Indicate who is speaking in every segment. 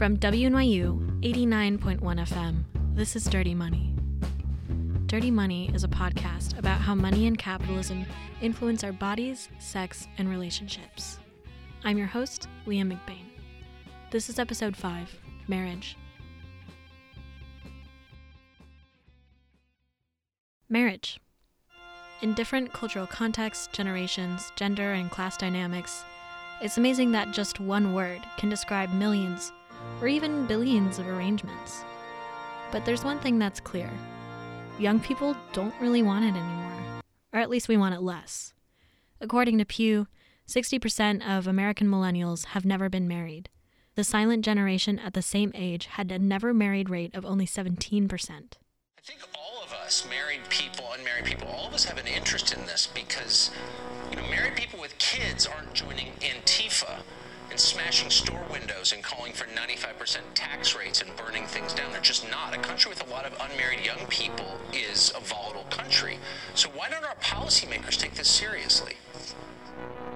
Speaker 1: From WNYU 89.1 FM, this is Dirty Money. Dirty Money is a podcast about how money and capitalism influence our bodies, sex, and relationships. I'm your host, Leah McBain. This is episode 5 Marriage. Marriage. In different cultural contexts, generations, gender, and class dynamics, it's amazing that just one word can describe millions or even billions of arrangements. But there's one thing that's clear young people don't really want it anymore, or at least we want it less. According to Pew, 60% of American millennials have never been married. The silent generation at the same age had a never married rate of only 17%.
Speaker 2: I think all of us, married people, unmarried people, all of us have an interest in this because, you know, married people with kids aren't joining Antifa and smashing store windows and calling for 95% tax rates and burning things down. They're just not. A country with a lot of unmarried young people is a volatile country. So why don't our policymakers take this seriously?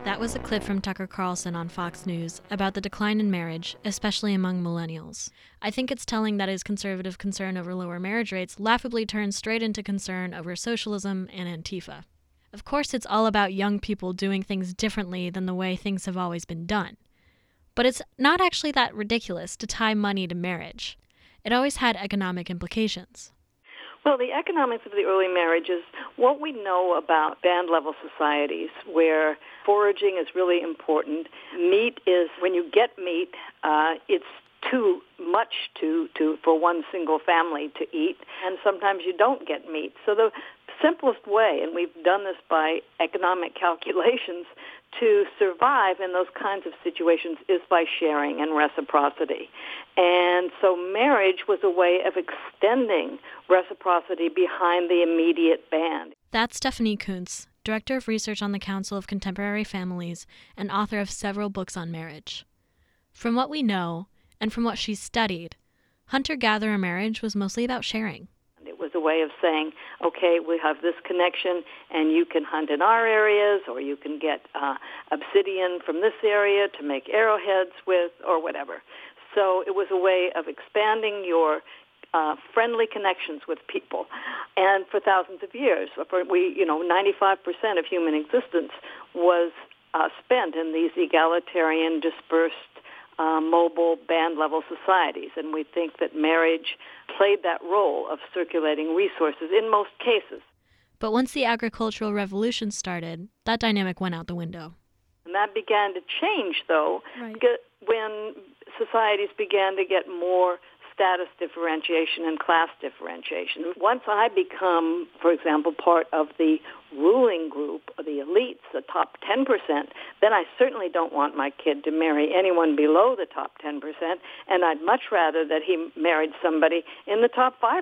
Speaker 1: That was a clip from Tucker Carlson on Fox News about the decline in marriage, especially among millennials. I think it's telling that his conservative concern over lower marriage rates laughably turns straight into concern over socialism and Antifa. Of course, it's all about young people doing things differently than the way things have always been done. But it's not actually that ridiculous to tie money to marriage. It always had economic implications.
Speaker 3: Well, the economics of the early marriage is what we know about band level societies where foraging is really important. Meat is, when you get meat, uh, it's too much to, to for one single family to eat, and sometimes you don't get meat. So the simplest way, and we've done this by economic calculations, to survive in those kinds of situations is by sharing and reciprocity. And so marriage was a way of extending reciprocity behind the immediate band.
Speaker 1: That's Stephanie Coontz, Director of Research on the Council of Contemporary Families and author of several books on marriage. From what we know, and from what she's studied, hunter gatherer marriage was mostly about sharing
Speaker 3: way of saying, okay, we have this connection, and you can hunt in our areas, or you can get uh, obsidian from this area to make arrowheads with, or whatever. So it was a way of expanding your uh, friendly connections with people. And for thousands of years, we, you know, 95% of human existence was uh, spent in these egalitarian, dispersed uh, mobile band level societies. And we think that marriage played that role of circulating resources in most cases.
Speaker 1: But once the agricultural revolution started, that dynamic went out the window.
Speaker 3: And that began to change, though,
Speaker 1: right.
Speaker 3: when societies began to get more status differentiation and class differentiation. Once I become, for example, part of the ruling group, the elites, the top 10%, then I certainly don't want my kid to marry anyone below the top 10%, and I'd much rather that he married somebody in the top 5%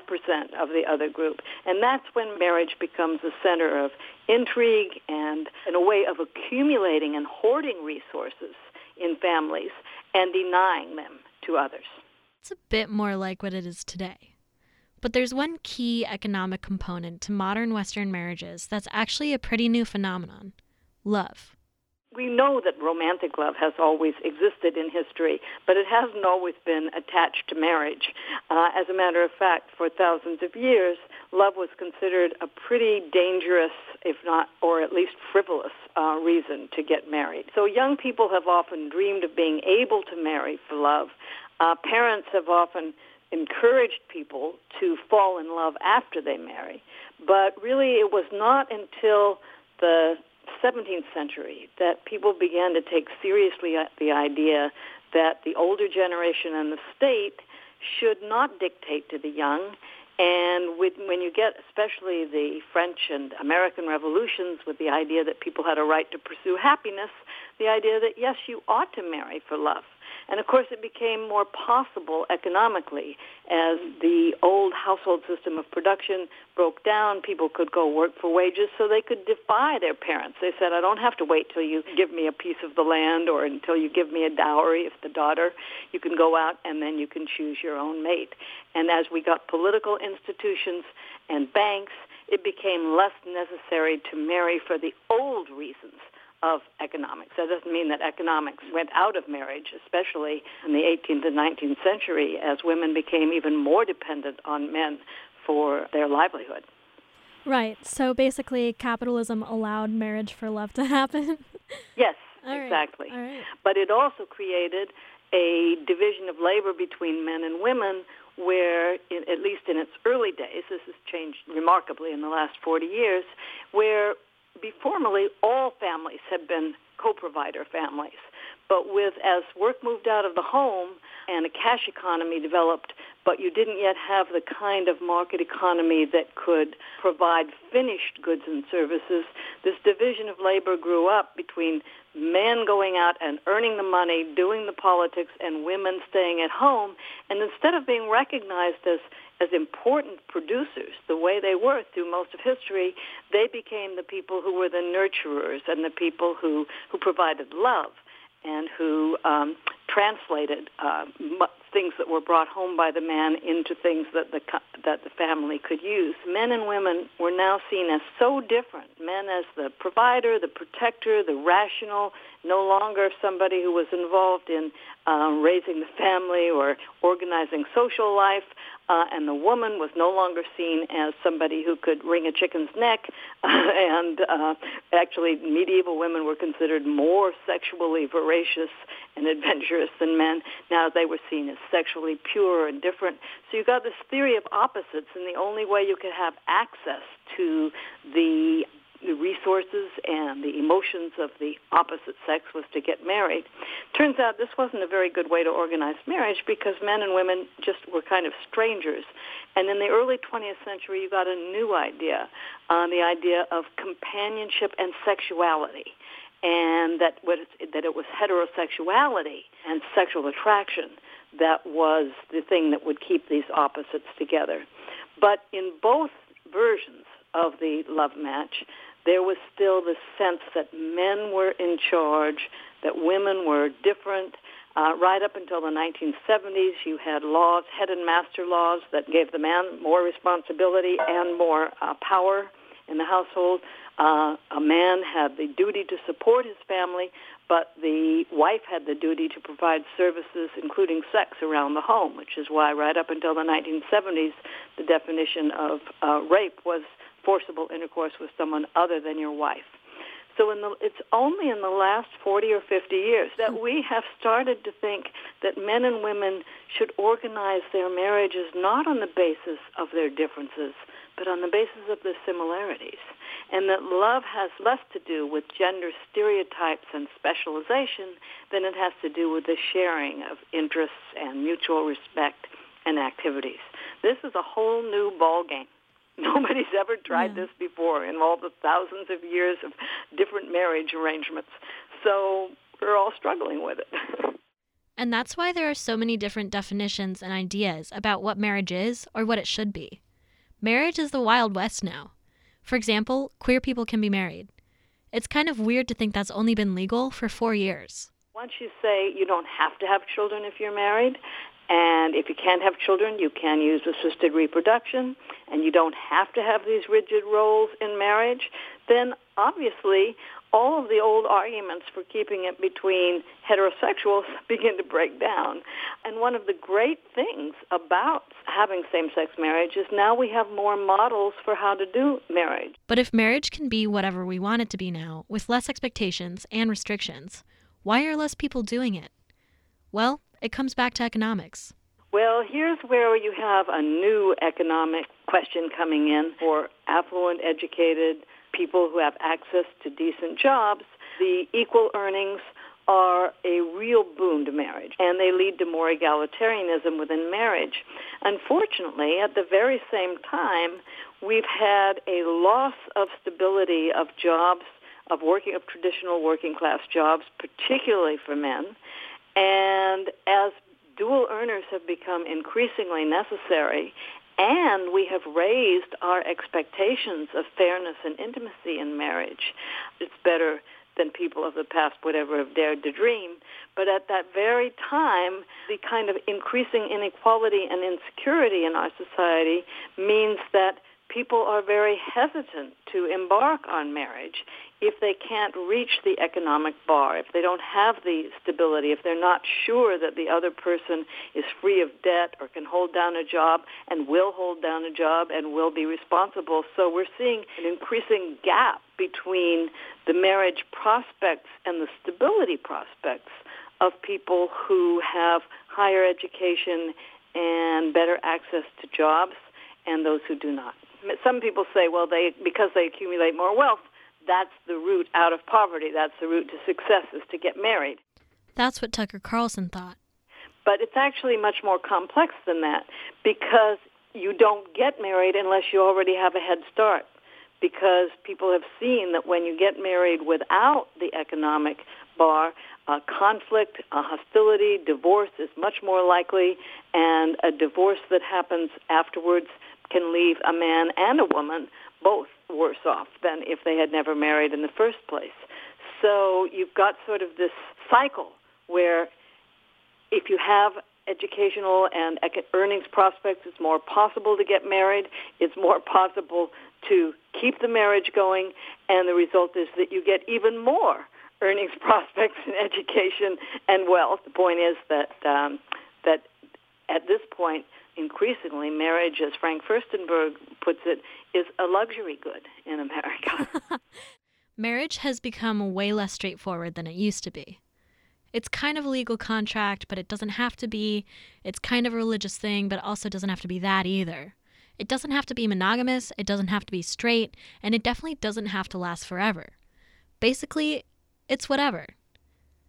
Speaker 3: of the other group. And that's when marriage becomes a center of intrigue and, in a way of accumulating and hoarding resources in families and denying them to others.
Speaker 1: It's a bit more like what it is today. But there's one key economic component to modern Western marriages that's actually a pretty new phenomenon love.
Speaker 3: We know that romantic love has always existed in history, but it hasn't always been attached to marriage. Uh, as a matter of fact, for thousands of years, love was considered a pretty dangerous, if not, or at least frivolous uh, reason to get married. So young people have often dreamed of being able to marry for love, uh, parents have often encouraged people to fall in love after they marry, but really it was not until the 17th century that people began to take seriously the idea that the older generation and the state should not dictate to the young. And with, when you get especially the French and American revolutions with the idea that people had a right to pursue happiness, the idea that yes, you ought to marry for love. And of course, it became more possible economically as the old household system of production broke down. People could go work for wages so they could defy their parents. They said, I don't have to wait till you give me a piece of the land or until you give me a dowry if the daughter. You can go out and then you can choose your own mate. And as we got political institutions and banks, it became less necessary to marry for the old reasons of economics. That doesn't mean that economics went out of marriage, especially in the 18th and 19th century as women became even more dependent on men for their livelihood.
Speaker 1: Right. So basically, capitalism allowed marriage for love to happen.
Speaker 3: yes, All exactly.
Speaker 1: Right.
Speaker 3: But it also created a division of labor between men and women where, in, at least in its early days, this has changed remarkably in the last 40 years, where formerly all families had been co-provider families. But with as work moved out of the home and a cash economy developed, but you didn't yet have the kind of market economy that could provide finished goods and services, this division of labor grew up between men going out and earning the money, doing the politics, and women staying at home. And instead of being recognized as as important producers, the way they were through most of history, they became the people who were the nurturers and the people who, who provided love and who um, translated uh, things that were brought home by the man into things that the that the family could use. Men and women were now seen as so different. Men as the provider, the protector, the rational, no longer somebody who was involved in um, raising the family or organizing social life, uh, and the woman was no longer seen as somebody who could wring a chicken's neck. and uh, actually, medieval women were considered more sexually voracious and adventurous than men. Now they were seen as sexually pure and different. So you got this theory of opposites, and the only way you could have access to the the resources and the emotions of the opposite sex was to get married. Turns out this wasn't a very good way to organize marriage because men and women just were kind of strangers. And in the early 20th century, you got a new idea, uh, the idea of companionship and sexuality. And that, was, that it was heterosexuality and sexual attraction that was the thing that would keep these opposites together. But in both versions of the love match, there was still the sense that men were in charge, that women were different. Uh, right up until the 1970s, you had laws, head and master laws, that gave the man more responsibility and more uh, power in the household. Uh, a man had the duty to support his family, but the wife had the duty to provide services, including sex, around the home, which is why right up until the 1970s, the definition of uh, rape was forcible intercourse with someone other than your wife. So in the, it's only in the last 40 or 50 years that hmm. we have started to think that men and women should organize their marriages not on the basis of their differences, but on the basis of their similarities. And that love has less to do with gender stereotypes and specialization than it has to do with the sharing of interests and mutual respect and activities. This is a whole new ballgame. Nobody's ever tried yeah. this before in all the thousands of years of different marriage arrangements. So we're all struggling with it.
Speaker 1: and that's why there are so many different definitions and ideas about what marriage is or what it should be. Marriage is the Wild West now. For example, queer people can be married. It's kind of weird to think that's only been legal for four years.
Speaker 3: Once you say you don't have to have children if you're married, and if you can't have children, you can use assisted reproduction, and you don't have to have these rigid roles in marriage, then obviously all of the old arguments for keeping it between heterosexuals begin to break down. And one of the great things about having same-sex marriage is now we have more models for how to do marriage.
Speaker 1: But if marriage can be whatever we want it to be now, with less expectations and restrictions, why are less people doing it? Well, it comes back to economics.
Speaker 3: Well, here's where you have a new economic question coming in for affluent, educated people who have access to decent jobs. The equal earnings are a real boon to marriage, and they lead to more egalitarianism within marriage. Unfortunately, at the very same time, we've had a loss of stability of jobs, of working of traditional working class jobs, particularly for men, and as dual earners have become increasingly necessary, and we have raised our expectations of fairness and intimacy in marriage, it's better than people of the past would ever have dared to dream. But at that very time, the kind of increasing inequality and insecurity in our society means that people are very hesitant to embark on marriage if they can't reach the economic bar, if they don't have the stability, if they're not sure that the other person is free of debt or can hold down a job and will hold down a job and will be responsible. So we're seeing an increasing gap between the marriage prospects and the stability prospects of people who have higher education and better access to jobs and those who do not. Some people say, well, they because they accumulate more wealth, that's the route out of poverty. That's the route to success is to get married.
Speaker 1: That's what Tucker Carlson thought.
Speaker 3: But it's actually much more complex than that because you don't get married unless you already have a head start. Because people have seen that when you get married without the economic bar, uh, conflict, uh, hostility, divorce is much more likely, and a divorce that happens afterwards can leave a man and a woman both worse off than if they had never married in the first place. So you've got sort of this cycle where if you have educational and earnings prospects, it's more possible to get married. It's more possible to keep the marriage going, and the result is that you get even more earnings prospects and education and wealth. The point is that um, that at this point, increasingly, marriage, as Frank Furstenberg puts it, is a luxury good in America.
Speaker 1: marriage has become way less straightforward than it used to be. It's kind of a legal contract, but it doesn't have to be. It's kind of a religious thing, but also doesn't have to be that either. It doesn't have to be monogamous, it doesn't have to be straight, and it definitely doesn't have to last forever. Basically, it's whatever.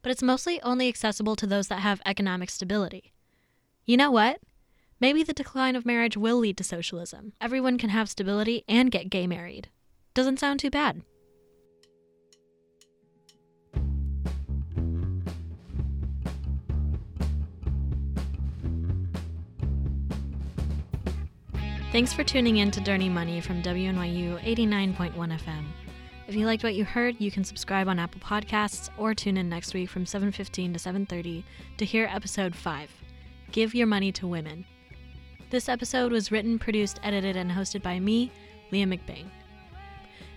Speaker 1: But it's mostly only accessible to those that have economic stability. You know what? Maybe the decline of marriage will lead to socialism. Everyone can have stability and get gay married. Doesn't sound too bad. Thanks for tuning in to Dirty Money from WNYU 89.1 FM. If you liked what you heard, you can subscribe on Apple Podcasts or tune in next week from 7:15 to 7:30 to hear episode 5. Give your money to women. This episode was written, produced, edited, and hosted by me, Leah McBain.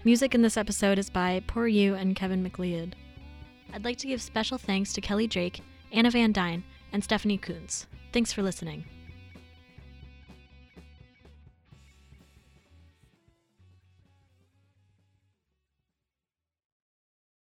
Speaker 1: Music in this episode is by Poor You and Kevin MacLeod. I'd like to give special thanks to Kelly Drake, Anna Van Dyne, and Stephanie Coontz. Thanks for listening.